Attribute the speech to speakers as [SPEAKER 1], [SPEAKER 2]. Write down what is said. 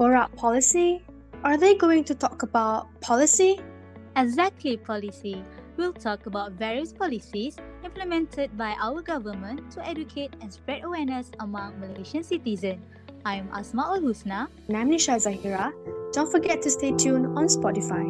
[SPEAKER 1] Borat policy? Are they going to talk about policy?
[SPEAKER 2] Exactly, policy. We'll talk about various policies implemented by our government to educate and spread awareness among Malaysian citizens. I'm Asma Ul Husna.
[SPEAKER 1] And I'm Nisha Zahira. Don't forget to stay tuned on Spotify.